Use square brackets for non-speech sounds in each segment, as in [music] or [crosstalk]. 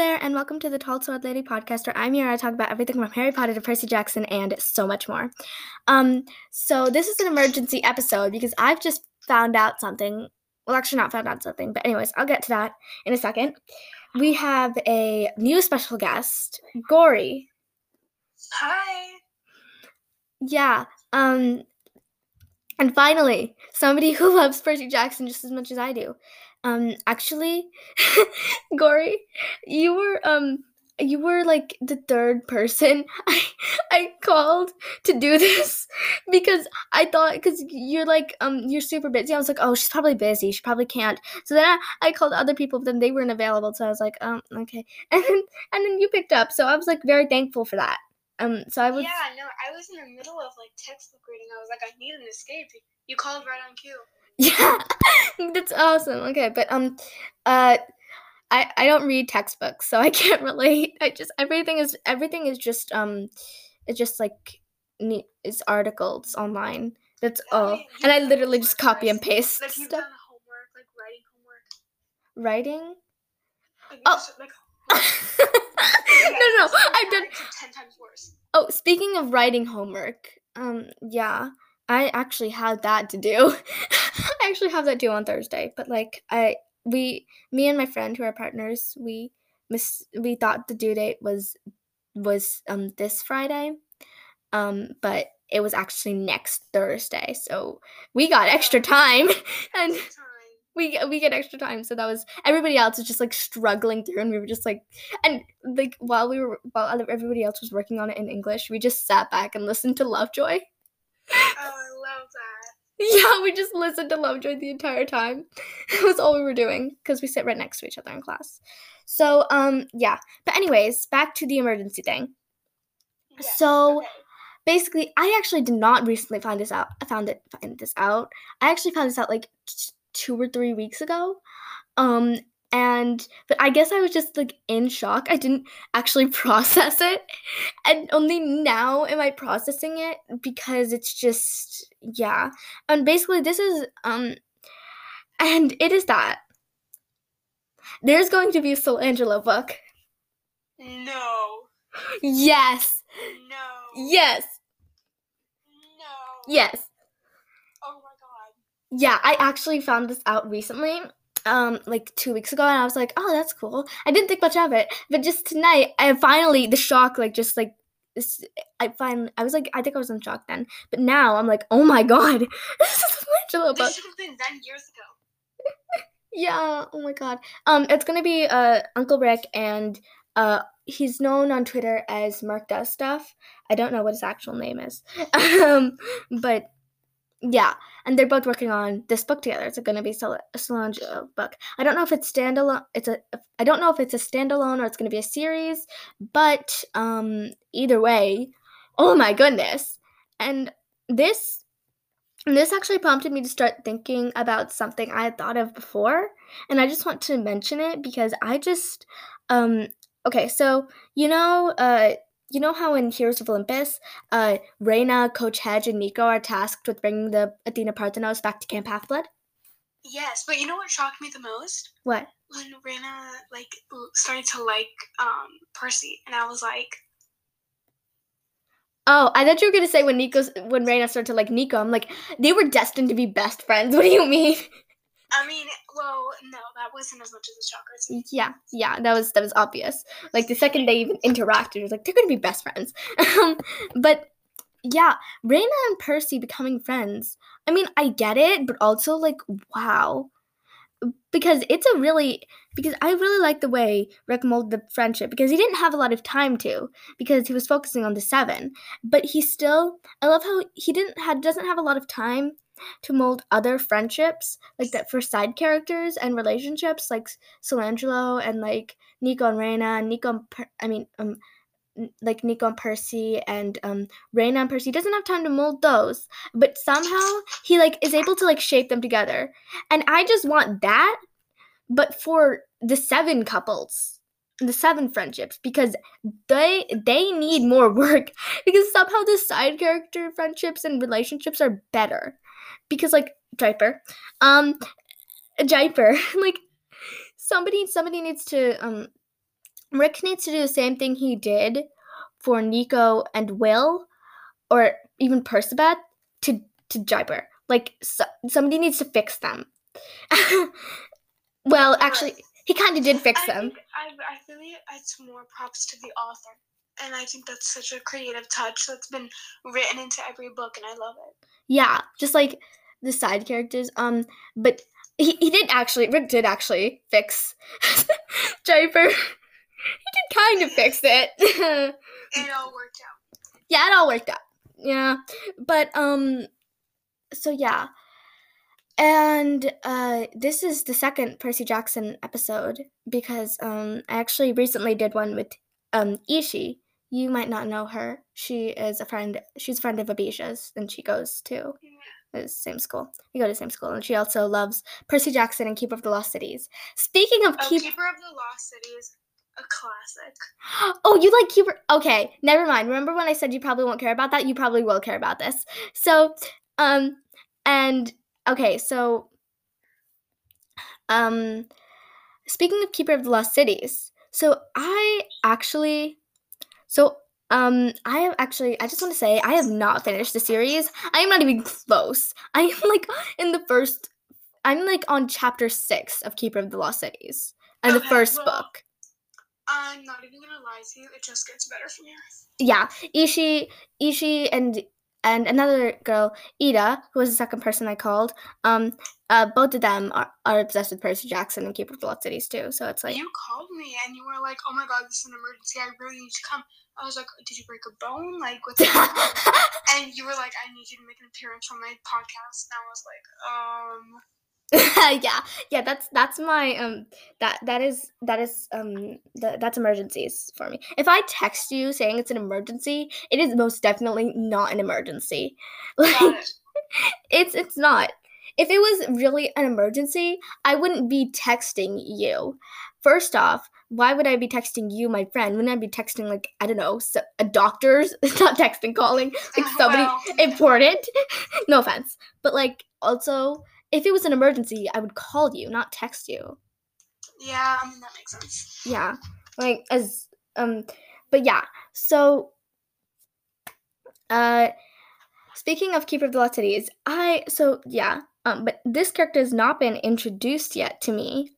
there, and welcome to the Tall Sword Lady podcast, where I'm here to talk about everything from Harry Potter to Percy Jackson and so much more. Um, so this is an emergency episode because I've just found out something. Well, actually, not found out something, but anyways, I'll get to that in a second. We have a new special guest, Gory. Hi. Yeah. Um, and finally, somebody [laughs] who loves Percy Jackson just as much as I do. Um, actually, [laughs] Gory, you were um you were like the third person [laughs] I I called to do [laughs] this because I thought because you're like um you're super busy. I was like, oh, she's probably busy. She probably can't. So then I, I called other people, but then they weren't available. So I was like, um, okay. And then and then you picked up. So I was like very thankful for that. Um, so I was Yeah, no, I was in the middle of like textbook reading. I was like, I need an escape. You called right on cue. Yeah, [laughs] that's awesome. Okay, but um, uh, I I don't read textbooks, so I can't [laughs] relate. I just everything is everything is just um, it's just like neat. It's articles online. That's all, Hey, and I literally just copy and paste Like you've stuff. done homework, like writing homework. Writing. Like, Oh. just, like, [laughs] no, no, it's I've done. ten times worse. Oh, speaking of writing homework, um, yeah, I actually had that to do. [laughs] I actually have that due on Thursday, but like I, we, me and my friend who are partners, we miss, we thought the due date was was um this Friday, um, but it was actually next Thursday, so we got extra time, [laughs] and we get- we get extra time so that was everybody else was just like struggling through and we were just like and like while we were while everybody else was working on it in english we just sat back and listened to lovejoy yeah we just listened to lovejoy the entire time. [laughs] It was all we were doing because we sit right next to each other in class. So um yeah. But anyways back to the emergency thing. Yes, So- okay. basically i actually did not recently find this out i found it find this out. I actually found this out like t- two or three weeks ago. Um and but i guess i was just like in shock. I didn't actually [laughs] process it. And only now am i processing it because it's just yeah. And basically this is um and it is that. There's going to be a Solangelo book. No. yes. No. yes. No. yes. Oh my god. Yeah, I actually found this out recently, um, like two weeks ago, and I was like, "Oh, that's cool." I didn't think much of it, but just tonight, I finally the shock, like, just like, this, I finally, I was like, I think I was in shock then, but now I'm like, "Oh my god, [laughs] this is Angela book." This should have been years ago. [laughs] Yeah, oh my god. Um, it's gonna be uh Uncle Rick, and uh, he's known on Twitter as Mark Does Stuff. I don't know what his actual name is, [laughs] um, but yeah, and they're both working on this book together. It's gonna be a Solangelo book. I don't know if it's standalone. It's a. I don't know if it's a standalone or it's gonna be a series, but um, either way, oh my goodness, and this this actually prompted me to start thinking about something I had thought of before, and I just want to mention it because I just um okay, so you know uh you know how in Heroes of Olympus, uh Reyna, Coach Hedge, and Nico are tasked with bringing the Athena Parthenos back to Camp Half-Blood? Yes, but you know what shocked me the most? What? When Reyna like started to like um Percy, and I was like, Oh, I thought you were gonna say when Nico's when Reyna started to like Nico. I'm like, they were destined to be best friends. [laughs] What do you mean? I mean, well, no, that wasn't as much as to me. Yeah, yeah, that was that was obvious. Like the second they even interacted, it was like they're gonna be best friends. [laughs] um, but yeah, Reyna and Percy becoming friends. I mean, I get it, but also like, wow, because it's a really because I really like the way Rick molded the friendship because he didn't have a lot of time to because he was focusing on the seven, but he still. I love how he didn't had doesn't have a lot of time to mold other friendships like that for side characters and relationships like Solangelo and like Nico and Reyna and Nico and per- I mean um like Nico and Percy and um Reyna and Percy. He doesn't have time to mold those but somehow he like is able to like shape them together. And I just want that but for the seven couples the seven friendships because they they need more [laughs] work because somehow the side character friendships and relationships are better because like Draper um Draper [laughs] like somebody somebody needs to um Rick needs to do the same thing he did for Nico and Will, or even Percabeth, to to Jaiper. Like so, somebody needs to fix them. [laughs] well, actually, he kind of did fix I them. think I, I really it's more props to the author, and I think that's such a creative touch that's been written into every book, and I love it. Yeah, just like the side characters. Um, but he, he did actually Rick did actually fix [laughs] Jaiper. he did kind of fix it. [laughs] It all worked out. yeah, it all worked out. Yeah, but um, so yeah, and uh, this is the second Percy Jackson episode because um, I actually recently did one with um Ishi. You might not know her. She is a friend. She's a friend of Abisha's, and she goes to the same school. We go to the same school, and she also loves Percy Jackson and Keeper of the Lost Cities. Speaking of Oh, Keep, Keeper of the Lost Cities, a classic. [gasps] oh, you like Keeper? Okay, never mind. Remember when I said you probably won't care about that? You probably will care about this. So, um, and okay, so, um, speaking of Keeper of the Lost Cities, so I actually, so um, I have actually, I just want to say, I have not finished the series. I am not even close. I am like in the first, I'm like on chapter six of Keeper of the Lost Cities, and the first well- book. I'm not even gonna lie to you, it just gets better from here. yeah, Ishi, Ishi, and and another girl, Ida, who was the second person I called. Um, uh, both of them are, are obsessed with Percy Jackson and Keeper of the Lost Cities too. So it's like, you called me and you were like, "Oh my god, this is an emergency! I really need to come." I was like, "Did you break a bone? Like what's?" [laughs] and you were like, "I need you to make an appearance on my podcast." And I was like, "Um." [laughs] yeah, yeah. That's that's my um that that is that is um the, that's emergencies for me. If I text you saying it's an emergency, it is most definitely not an emergency. [laughs] Like it. it's it's not. If it was really an emergency, I wouldn't be texting you. First off, why would I be texting you, my friend? Wouldn't I be texting like I don't know, so, a doctor's [laughs] not texting, calling like somebody Well, important? no offense, but like also, if it was an emergency, I would call you, not text you. Yeah, I mean that makes sense. Yeah, like as um, but yeah. So, uh, speaking of Keeper of the Lost Cities, I so yeah. Um, but this character has not been introduced yet to me.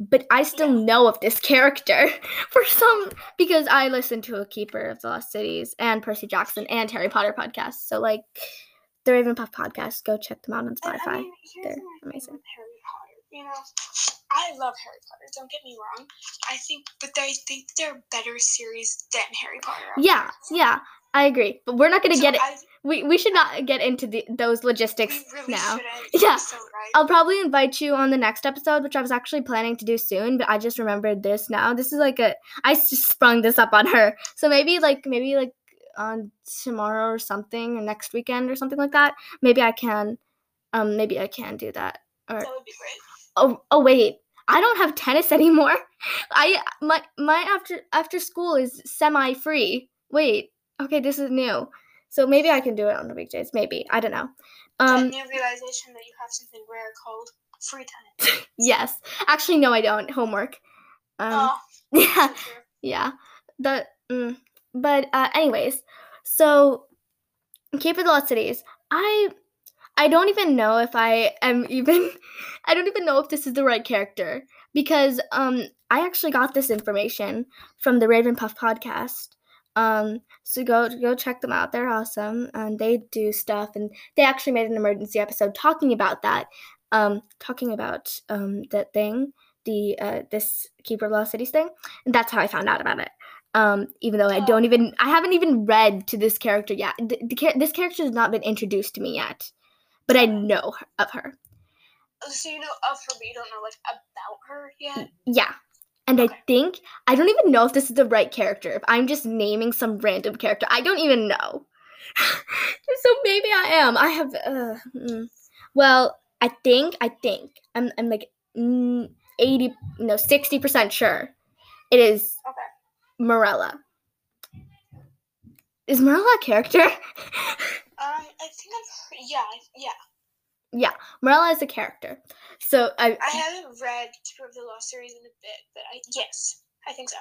But I still know of this [laughs] character for some because I listen to a Keeper of the Lost Cities and Percy Jackson and Harry Potter podcasts. So like the Ravenpuff podcast, go check them out on Spotify. I mean, They're amazing. Harry Potter. You know, I love Harry Potter. Don't get me wrong. I think, but I think they're better series than Harry Potter. Yeah, there. yeah, I agree. But we're not gonna So get it. I, We we should not get into the, those logistics we really now. [laughs] Yeah. So right. I'll probably invite you on the next episode, which I was actually planning to do soon, but I just remembered this now. This is like a I just sprung this up on her. So maybe like maybe like on tomorrow or something or next weekend or something like that. Maybe I can um maybe I can do that. Or that would be great. oh oh wait. I don't have tennis [laughs] anymore. I my my after after school is semi free. Wait. Okay, this is new. So maybe I can do it on the weekdays. Maybe. I don't know. Um, Um new realization that you have something rare called free time. [laughs] yes. Actually no, I don't. Homework. Um oh, [laughs] yeah. yeah the mm, but uh anyways so keep it the lost cities i i don't even know if i am even [laughs] i don't even know if this is the right character because um i actually got this information from the ravenpuff podcast um so go go check them out they're awesome and they do stuff and they actually made an emergency episode talking about that um talking about um that thing the uh this keeper of lost cities thing and that's how I found out about it. Um, even though I Oh. don't even, I haven't even read to this character yet. The, the, this character has not been introduced to me yet, but I know her- of her. So you know of her, but you don't know like about her yet. Yeah, and I think I don't even know if this is the right character. If I'm just naming some random character, I don't even know. [laughs] so maybe I am. I have. Uh, mm. Well, I think. I think I'm. I'm like eighty, no, sixty percent sure. It is Okay. Marella. Is Marella a character? [laughs] Um, I think I've heard, yeah, yeah. Yeah. Marella is a character. So I I haven't read of the Lost series in a bit, but I yes, I think so.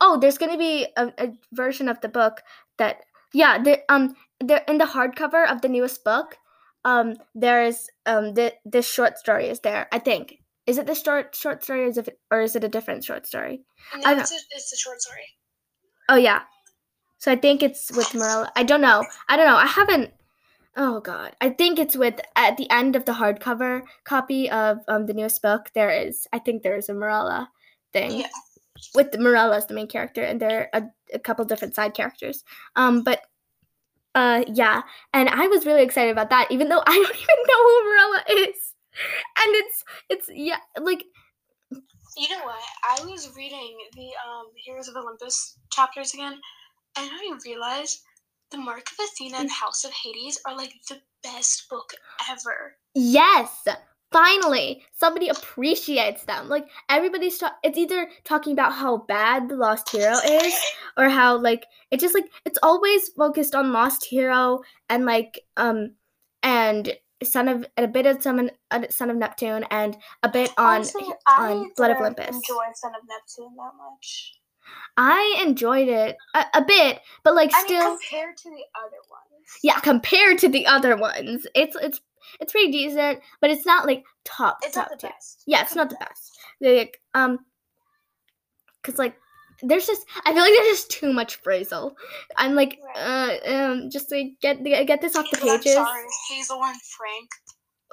Oh, there's gonna be a, a version of the book that yeah, the um there in the hardcover of the newest book, um there is um the this short story is there. I think is it the short short story or is it or is it a different short story? No, it's a, it's a short story. Oh yeah, so I think it's with Marella. I don't know. I don't know. I haven't. Oh god, I think it's with at the end of the hardcover copy of um the newest book. There is I think there is a Marella thing. Yeah. with Marella as the main character, and there are a, a couple different side characters. Um, but uh, yeah, and I was really excited about that, even though [laughs] I don't even know who Marella is, and it's it's yeah, like You know what? I was reading the um, Heroes of Olympus chapters again, and I realized the Mark of Athena and House of Hades are like the best book ever. yes, finally somebody appreciates them. Like everybody's ta- it's either talking about how bad the Lost Hero is, or how like it's just like it's always focused on Lost Hero and like um and son of a bit of son of, son of Neptune and a bit on Honestly, on Blood of Olympus. Enjoy Son of Neptune that much. I enjoyed it a, a bit, but like I mean, still, compared to the other ones. yeah, compared to the other ones, it's it's it's pretty decent, but it's not like top It's top not the tier. best. Yeah, it's not the best. Like um, cause like there's just I feel like there's just too much Frazel. I'm like uh um just like get get this off the But I'm pages. sorry, Hazel and Frank.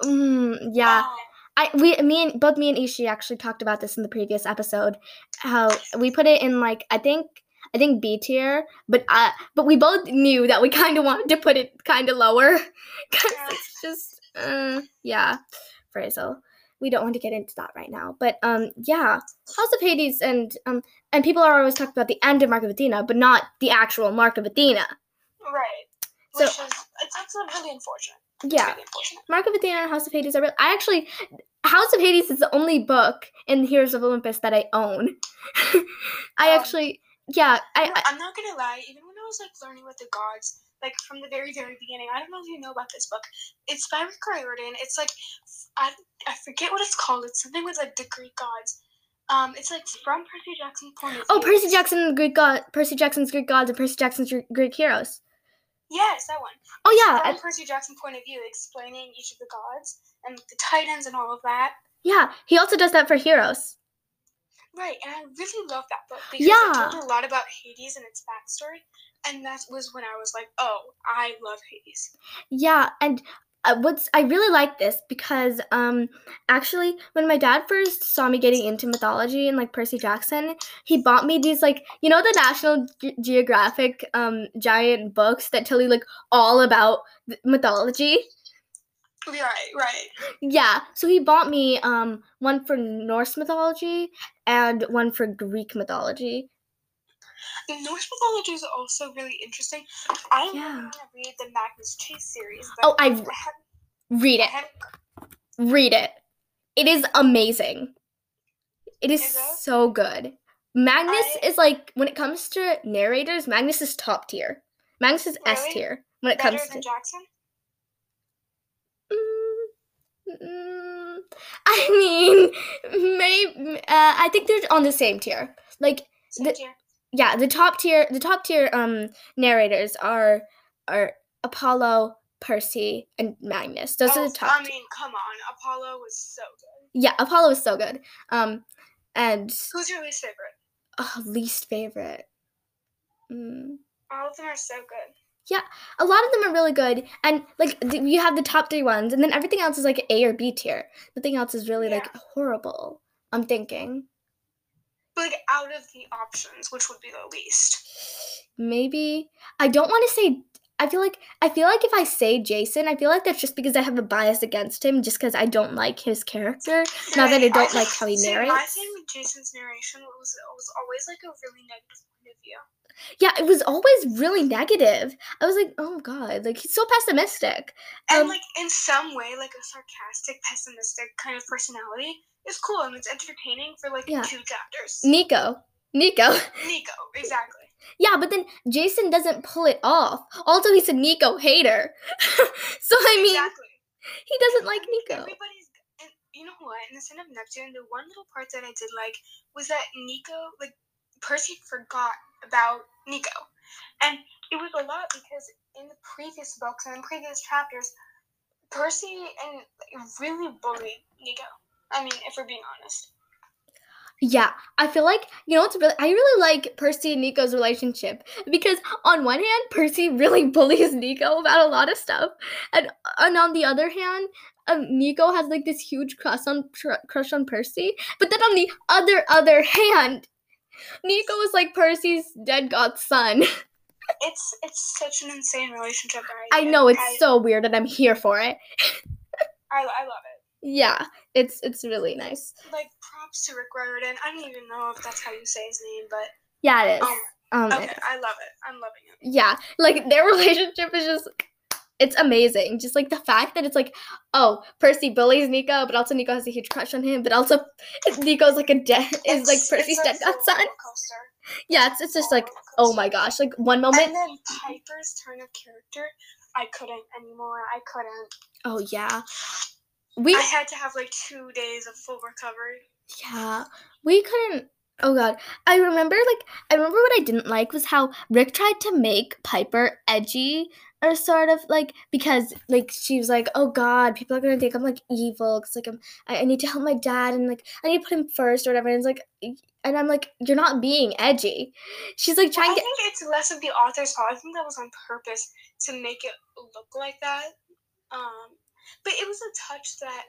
Mm, yeah. Oh, I we me and both me and Ishi actually talked about this in the previous episode. How we put it in like I think I think B tier, but uh but we both knew that we kind of wanted to put it kind of lower [laughs] because Yeah. it's just uh yeah Frazel. We don't want to get into that right now, but um yeah, House of Hades and um and people are always talking about the end of Mark of Athena, but not the actual Mark of Athena. right. So- Which is it's, it's not really unfortunate. Yeah, Really unfortunate. Mark of Athena and House of Hades are really. I actually, House of Hades is the only book in Heroes of Olympus that I own. [laughs] I Um, actually, yeah, I, I I'm not gonna lie. Even when I was like learning with the gods, like from the very very beginning, I don't know if you know about this book. It's by Rick Riordan. It's like I I forget what it's called. It's something with like the Greek gods. Um, it's like from Percy Jackson's point of view. oh Percy Jackson, the Greek god, Percy Jackson's Greek gods, and Percy Jackson's Greek heroes. Yes, that one. Oh yeah, From I- Percy Jackson's point of view, explaining each of the gods and the titans and all of that. yeah. He also does that for heroes. Right, and I really love that book because Yeah. it told a lot about Hades and its backstory. And that was when I was like, oh, I love Hades. Yeah, and uh, what's I really like this because um actually when my dad first saw me getting into mythology and like Percy Jackson, he bought me these like you know the National Ge- Geographic um giant books that tell you like all about th- mythology. Right, right. Yeah, so he bought me um one for Norse mythology and one for Greek mythology. Norse mythology is also really interesting. I Yeah. going to read the Magnus Chase series. But Oh, I've I read it. haven't Read it. It is amazing. It is Is it? so good. Magnus I- is like when it comes to narrators, Magnus is top tier. Magnus is S tier when it better comes than to. Jackson. Mm, mm, [laughs] I mean, maybe uh, I think they're on the same tier. Like Same The- tier. Yeah, the top tier, the top tier um narrators are are Apollo, Percy, and Magnus. Those are Oh, the top. I mean, come on. Apollo was so good. yeah, Apollo was so good. Um, and Who's your least favorite? oh, least favorite. Mm. All of them are so good. Yeah, a lot of them are really good, and like th- you have the top three ones, and then everything else is like A or B tier. Nothing else is really like horrible. I'm thinking like out of the options, which would be the least? maybe I don't want to say. I feel like I feel like if I say Jason, I feel like that's just because I have a bias against him, just because I don't like his character. Not that I don't like how he see, My narrates. thing with Jason's narration was was always like a really negative point of view. Yeah, it was always really negative. I was like, oh god, like he's so pessimistic. And Um, like in some way, like a sarcastic, pessimistic kind of personality is cool and it's entertaining for like Yeah. two chapters. Nico, Nico. [laughs] Nico, exactly. Yeah, but then Jason doesn't pull it off. Also, he's a Nico hater. [laughs] so I mean, exactly. he doesn't like Nico. Everybody's. And you know what? In the Son of Neptune, the one little part that I did like was that Nico, like, Percy forgot about Nico. And it was a lot because in the previous books and in previous chapters, Percy and really bullied Nico. I mean, if we're being honest. Yeah, I feel like you know what's really I really like Percy and Nico's relationship because on one hand, Percy really [laughs] bullies Nico about a lot of stuff, and and on the other hand, um, Nico has like this huge crush on tr- crush on Percy. But then on the other other hand, Nico is like Percy's dead godson. [laughs] It's it's such an insane relationship. I, I know it's I, so weird, and I'm here for it. [laughs] I, I love it. Yeah, it's it's really nice. Like props to Rick Riordan. I don't even know if that's how you say his name, but yeah, it is. Um, um, okay, I love it. I'm loving it. Yeah, like their [laughs] relationship is just it's amazing. Just like the fact that it's like, oh, Percy bullies Nico, but also Nico has a huge crush on him, but also Nico's like a dead is like Percy's dead godson. Yeah, it's, it's just like, oh my gosh, like one moment. And then Piper's turn of character, I couldn't anymore. I couldn't. Oh yeah, we. I had to have like two days of full recovery. Yeah, we couldn't. Oh god, I remember like I remember what I didn't like was how Rick tried to make Piper edgy or sort of like because like she was like oh god people are gonna think i'm like evil because like i'm I, I, need to help my dad and like i need to put him first or whatever and it's like and i'm like you're not being edgy she's like trying I to think it's less of the author's fault i think that was on purpose to make it look like that um but it was a touch that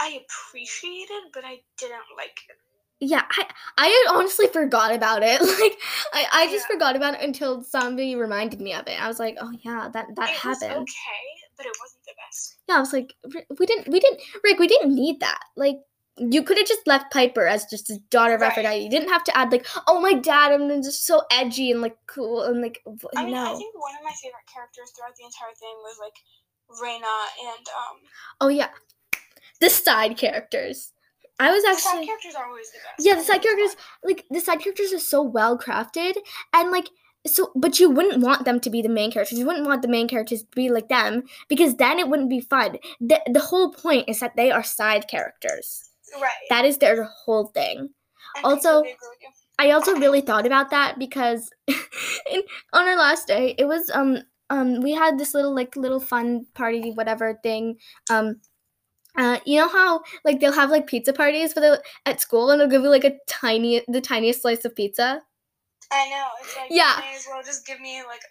i appreciated but i didn't like it yeah, I I honestly forgot about it. [laughs] Like I, I just yeah. forgot about it until somebody reminded me of it. I was like, oh yeah, that that it happened. Was okay, but it wasn't the best. Yeah, I was like, we didn't we didn't Rick, we didn't need that. Like you could have just left Piper as just a daughter of right. Aphrodite. You didn't have to add like, oh my dad, I'm just so edgy and like cool and like. I mean, no. I think one of my favorite characters throughout the entire thing was like Reyna and um. Oh yeah, the side characters. I was actually. The side characters are always the best. Yeah, the side characters, like the side characters, are so well crafted, and like so. But you wouldn't want them to be the main characters. You wouldn't want the main characters to be like them because then it wouldn't be fun. the The whole point is that they are side characters. Right. That is their whole thing. I also, I also really thought about that because [laughs] in, on our last day, it was um um we had this little like little fun party whatever thing um uh, you know how like they'll have like pizza parties for the at school and they'll give you like a tiny the tiniest slice of pizza. I know. It's like yeah. may as well just give me like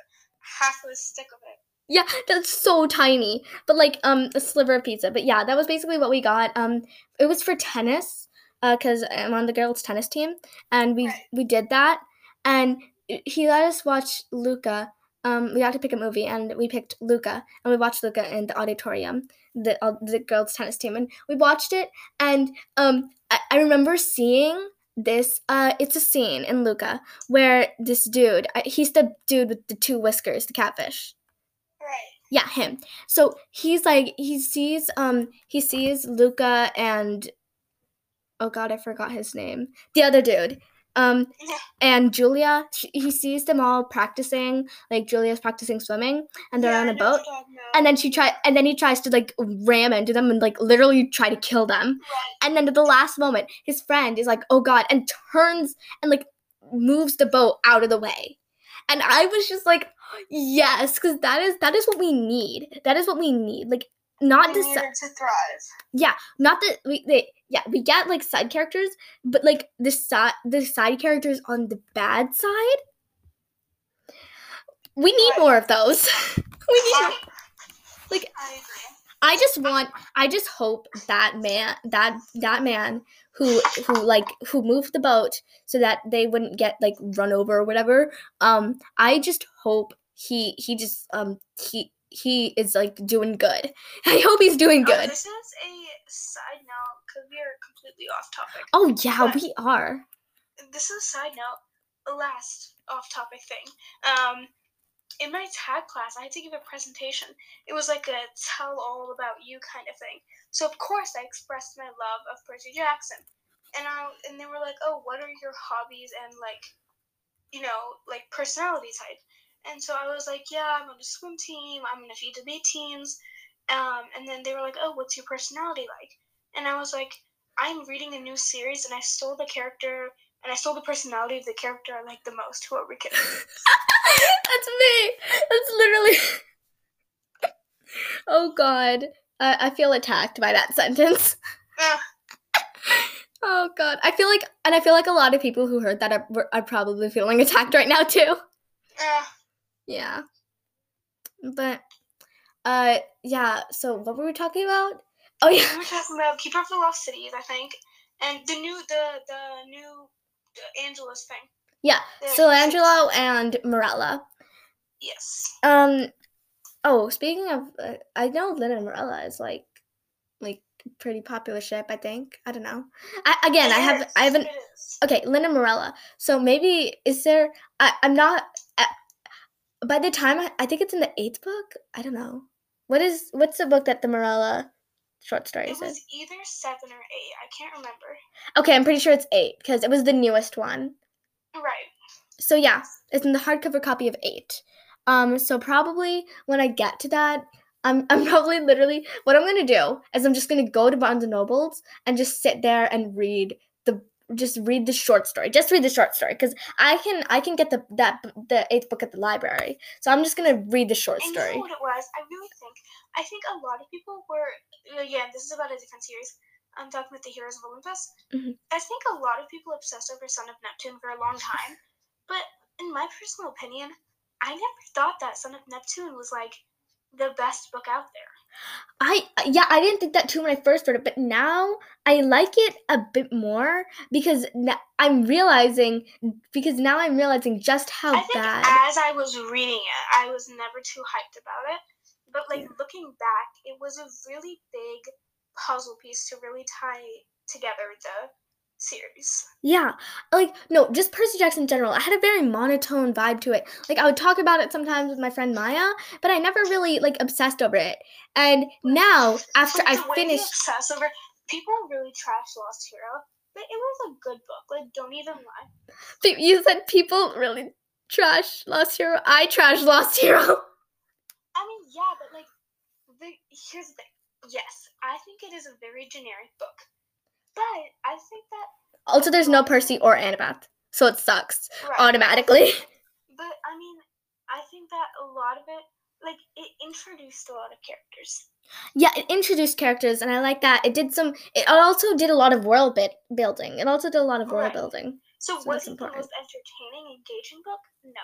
half a stick of it. Yeah, that's so tiny. But like um a sliver of pizza. But yeah, that was basically what we got. Um it was for tennis, uh, because I'm on the girls' tennis team. And we right. we did that. And he let us watch Luca. Um, we had to pick a movie and we picked Luca and we watched Luca in the auditorium the uh, the girls tennis team, and we watched it. And um, I, I remember seeing this. Uh, it's a scene in Luca where this dude, he's the dude with the two whiskers, the catfish. Right. Yeah, him. So he's like he sees um he sees Luca and oh god, I forgot his name. The other dude. Um, [laughs] and Julia, she, he sees them all practicing. Like Julia's practicing swimming, and they're yeah, on a boat. And then she try, and then he tries to like ram into them and like literally try to kill them. Right. And then at the last moment, his friend is like, "Oh God!" and turns and like moves the boat out of the way. And I was just like, "Yes," because that is that is what we need. That is what we need. Like not to, to thrive. Yeah, not that we they yeah we get like side characters, but like the side the side characters on the bad side. We need more of those. [laughs] we need like I, I just want I just hope that man that that man who who like who moved the boat so that they wouldn't get like run over or whatever. Um I just hope he he just um he he is like doing good. [laughs] I hope he's doing good. this is a side note because we are completely off topic. Oh yeah, but we are. This is a side note. A last off topic thing. Um, in my tag class, I had to give a presentation. It was like a tell all about you kind of thing. So of course, I expressed my love of Percy Jackson, and I and they were like, "Oh, what are your hobbies and like, you know, like personality type?" And so I was like, yeah, I'm on a swim team. I'm in a few debate teams. Um, and then they were like, oh, what's your personality like? And I was like, I'm reading a new series and I stole the character and I stole the personality of the character I like the most. Who are we kidding? [laughs] That's me. That's literally. [laughs] oh God, I, I feel attacked by that [laughs] sentence. Uh, Oh God, I feel like, and I feel like a lot of people who heard that are, are probably feeling attacked right now too. uh, Yeah, but, uh, yeah. So what were we talking about? Oh yeah, we were talking about Keeper of the Lost Cities, I think, and the new the the new uh, Angela's thing. yeah. The Solangelo and Marella. Yes. Um. Oh, speaking of, uh, I know Linh and Marella is like, like pretty popular ship. I think. I don't know. I again, I have, I haven't. Okay, Linh and Marella. So maybe is there? I, I'm not. Uh, by the time I, I think it's in the eighth book. I don't know. What is what's the book that the Marella short story It is? was either seven or eight. I can't remember. Okay, I'm pretty sure it's eight because it was the newest one. Right. So yeah, it's in the hardcover copy of eight. Um, so probably when I get to that, I'm [laughs] I'm probably literally what I'm gonna do is I'm just gonna go to Barnes and Nobles and just sit there and read just read the short story. Just read the short story because I can I can get the that the eighth book at the library. So I'm just gonna read the short story. know what it was? I really think I think a lot of people were again. This is about a different series. I'm talking about the Heroes of Olympus. Mhm. I think a lot of people obsessed over Son of Neptune for a long time, [laughs] but in my personal opinion, I never thought that Son of Neptune was like the best book out there. I yeah, I didn't think that too when I first read it, but now I like it a bit more because I'm realizing because now I'm realizing just how I bad. as I was reading it, I was never too hyped about it. But like Yeah. looking back, it was a really big puzzle piece to really tie together the series. Yeah, like no, just Percy Jackson in general. I had a very monotone vibe to it. Like I would talk about it sometimes with my friend Maya, but I never really like obsessed over it. And now, after But I finished, obsess over people really trash Lost Hero, but it was a good book. Like, don't even lie. You said people really trash Lost Hero. I trash Lost Hero. [laughs] I mean, yeah, but like, the here's the thing. Yes, I think it is a very generic book, but I think that Also, there's no Percy or Annabeth, so it sucks right. automatically. [laughs] But I mean, I think that a lot of it, like, it introduced a lot of characters. Yeah, it introduced characters, and I like that. It did some. It also did a lot of world bit building. It also did a lot of world Right. building. So, So was it the important. most entertaining, engaging book? No.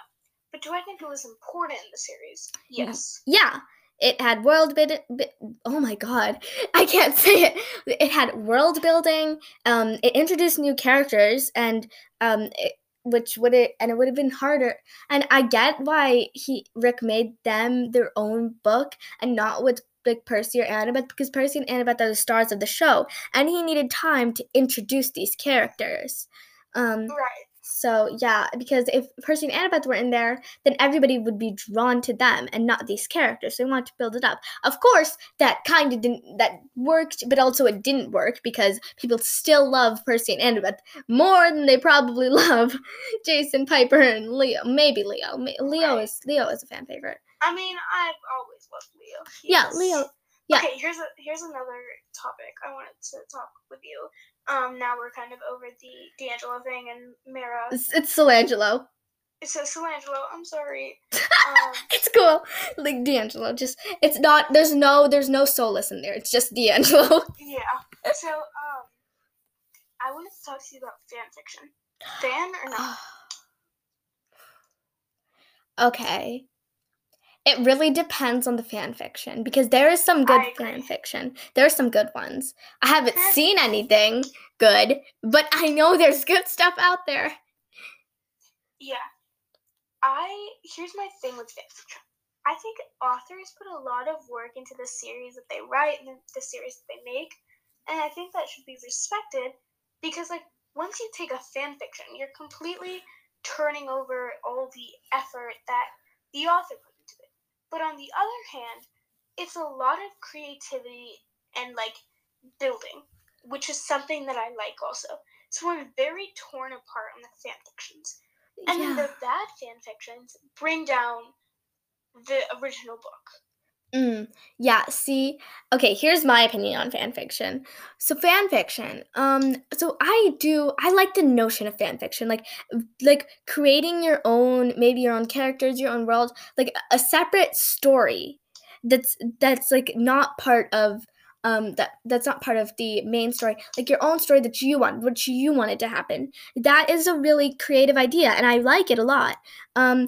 But do I think it was important in the series? Mm, yes. Yeah, it had world bit. bit oh my god, I can't [laughs] say it. It had world building. Um, it introduced new characters, and um, it, which would it and it would have been harder. And I get why he Rick made them their own book and not with like Percy or Annabeth because Percy and Annabeth are the stars of the show, and he needed time to introduce these characters. Um, Right. So yeah, because if Percy and Annabeth were in there, then everybody would be drawn to them and not these characters. So we want to build it up. Of course, that kind of didn't that worked, but also it didn't work because people still love Percy and Annabeth more than they probably [laughs] love Jason Piper and Leo. Maybe Leo. Leo Right. is Leo is a fan favorite. I mean, I've always loved Leo. Yeah, He's- Leo. yeah. Okay, here's a here's another topic I wanted to talk with you. Um, now we're kind of over the D'Angelo thing and Mara. It's, it's Solangelo. It says Solangelo. I'm sorry. [laughs] Um, It's cool. Like D'Angelo. Just it's not there's no there's no Solus in there. It's just D'Angelo. [laughs] yeah. So um, I wanted to talk to you about fan fiction. Fan or not? [sighs] okay. It really depends on the fan fiction because there is some good fan fiction. There are some good ones. I haven't seen anything good, but I know there's good stuff out there. Yeah. I here's my thing with fan fiction. I think authors put a lot of work into the series that they write and the, series that they make, and I think that should be respected because like once you take a fan fiction, you're completely turning over all the effort that the author put into it. But on the other hand, it's a lot of creativity and like building, which is something that I like also. So I'm very torn apart on the fan fictions. And yeah. the bad fan fictions bring down the original book. Mm, yeah, see, okay, here's my opinion on fan fiction. So fan fiction, um, so I do I like the notion of fan fiction, like like creating your own, maybe your own characters, your own world, like a separate story that's that's like not part of um that that's not part of the main story like your own story that you want which you wanted to happen that is a really creative idea and i like it a lot um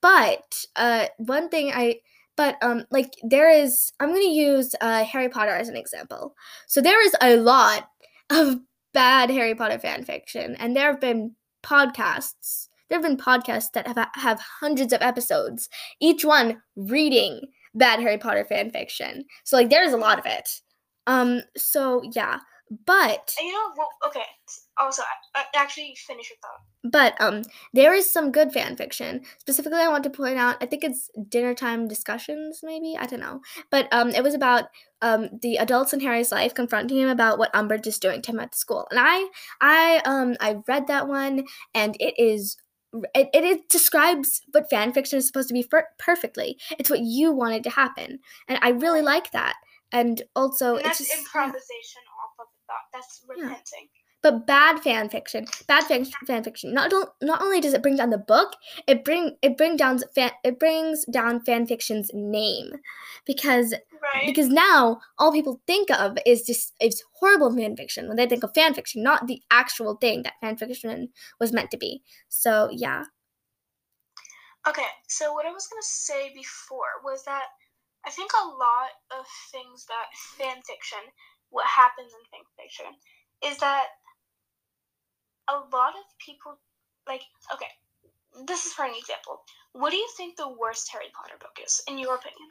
but uh one thing i but um like there is i'm to use uh harry potter as an example. So there is a lot [laughs] of bad harry potter fan fiction and there have been podcasts there have been podcasts that have have hundreds of episodes each one reading bad harry potter fan fiction. So like there's a lot of it. Um so yeah but you know, well, okay. Also, I, I actually finish your thought. but um there is some good fan fiction. Specifically i want to point out i think it's dinner time discussions maybe? I don't know. But um it was about um the adults in harry's life confronting him about what umbridge is doing to him at the school. And i i um i read that one and it is it, it, it describes what fan fiction is supposed to be perfectly. It's what you wanted to happen. And i really like that. And also And it's just improvisation. off of the thought. That's Yeah. repenting. but bad fan fiction bad fan, fan fiction not, not only does it bring down the book it bring it bring down fan it brings down fan fiction's name because Right. because now all people think of is just it's horrible fan fiction when they think of fan fiction not the actual thing that fan fiction was meant to be so yeah Okay, so what I was gonna say before was that I think a lot of things that fan fiction, what happens in fiction, is that a lot of people like okay, this is for an example. What do you think the worst Harry Potter book is, in your opinion?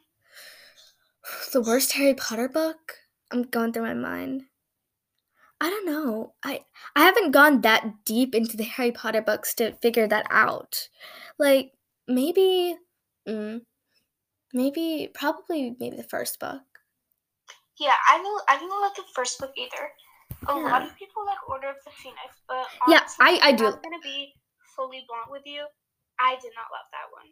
[sighs] the worst harry potter book? I'm going through my mind. I don't know. I i haven't gone that deep into the harry potter books to figure that out. Like maybe mm, maybe probably maybe the first book Yeah, I know I don't like the first book either. A lot of people like Order of the Phoenix, but Yeah, I- I do. I'm gonna be fully blunt with you. I did not love that one.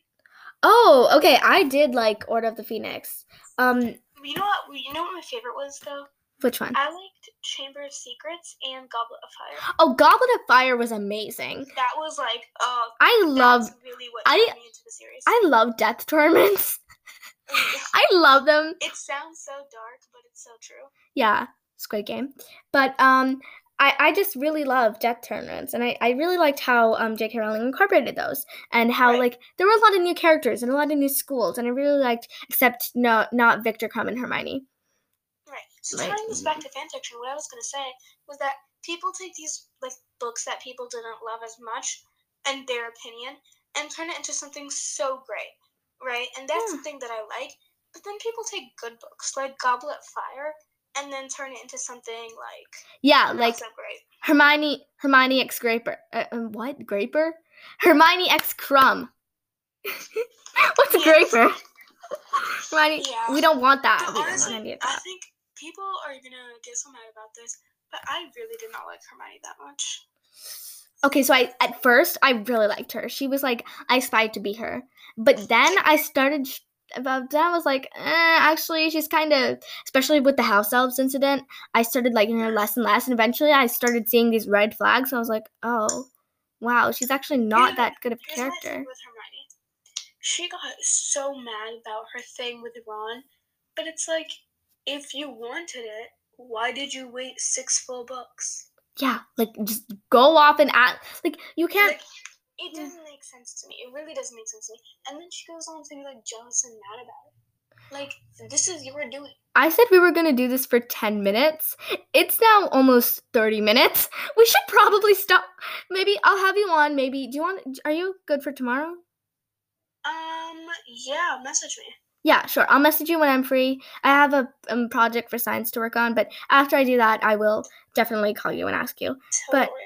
oh okay i did like order of the phoenix um You know what? You know what my favorite was though. which one? I liked Chamber of Secrets and Goblet of Fire. oh goblet of fire was amazing That was like, uh, i love really what I- me into the series. i love death torments [laughs] [laughs] i love them it sounds so dark, but it's so true. yeah squid game but um I, I just really love death tournaments and I, I really liked how um j.k rowling incorporated those and how Right. like there were a lot of new characters and a lot of new schools and i really liked except no not viktor krum and hermione Right. So Right. tying this back to fanfiction, what I was gonna say was that people take these like books that people didn't love as much and their opinion and turn it into something so great. Right? And that's Yeah. the thing that I like. But then people take good books like Goblet of Fire and then turn it into something like yeah like hermione hermione x graper uh, um, what graper hermione x krum [laughs] what's a graper hermione Yeah. we don't want that But we honestly, of I think people are gonna get so mad about this, but I really did not like Hermione that much. Okay, so I at first I really liked her. She was like I aspired to be her, but then I started. About that I was like, eh, actually, she's kind of, especially with the house elves incident. I started liking her less and less, and eventually I started seeing these red flags. And I was like, oh, wow, she's actually not Here's- that good of a Here's my thing character. She got so mad about her thing with Ron, but it's like, if you wanted it, why did you wait six full books? Yeah, like just go off and act like you can't. Like, it doesn't make sense to me. It really doesn't make sense to me. And then she goes on to be like jealous and mad about it. Like, this is your doing. I said we were gonna do this for ten minutes. It's now almost thirty minutes. We should probably stop. Maybe I'll have you on. Maybe do you want? Are you good for tomorrow? Um, yeah, message me. Yeah, sure. I'll message you when I'm free. I have a um, project for science to work on, but after I do that, I will definitely call you and ask you. But, Totally.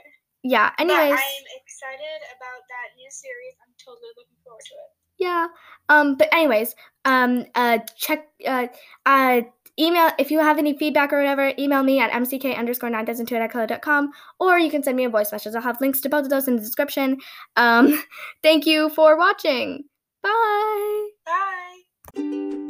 Yeah. But Anyways, I'm excited about that new series. I'm totally looking forward to it. yeah. Um. But anyways, um. Uh. Check. Uh. Uh. Email if you have any feedback or whatever. Email me at mck underscore nine thousand two at icloud.com, or you can send me a voice message. I'll have links to both of those in the description. Um. [laughs] Thank you for watching. Bye. Bye. Música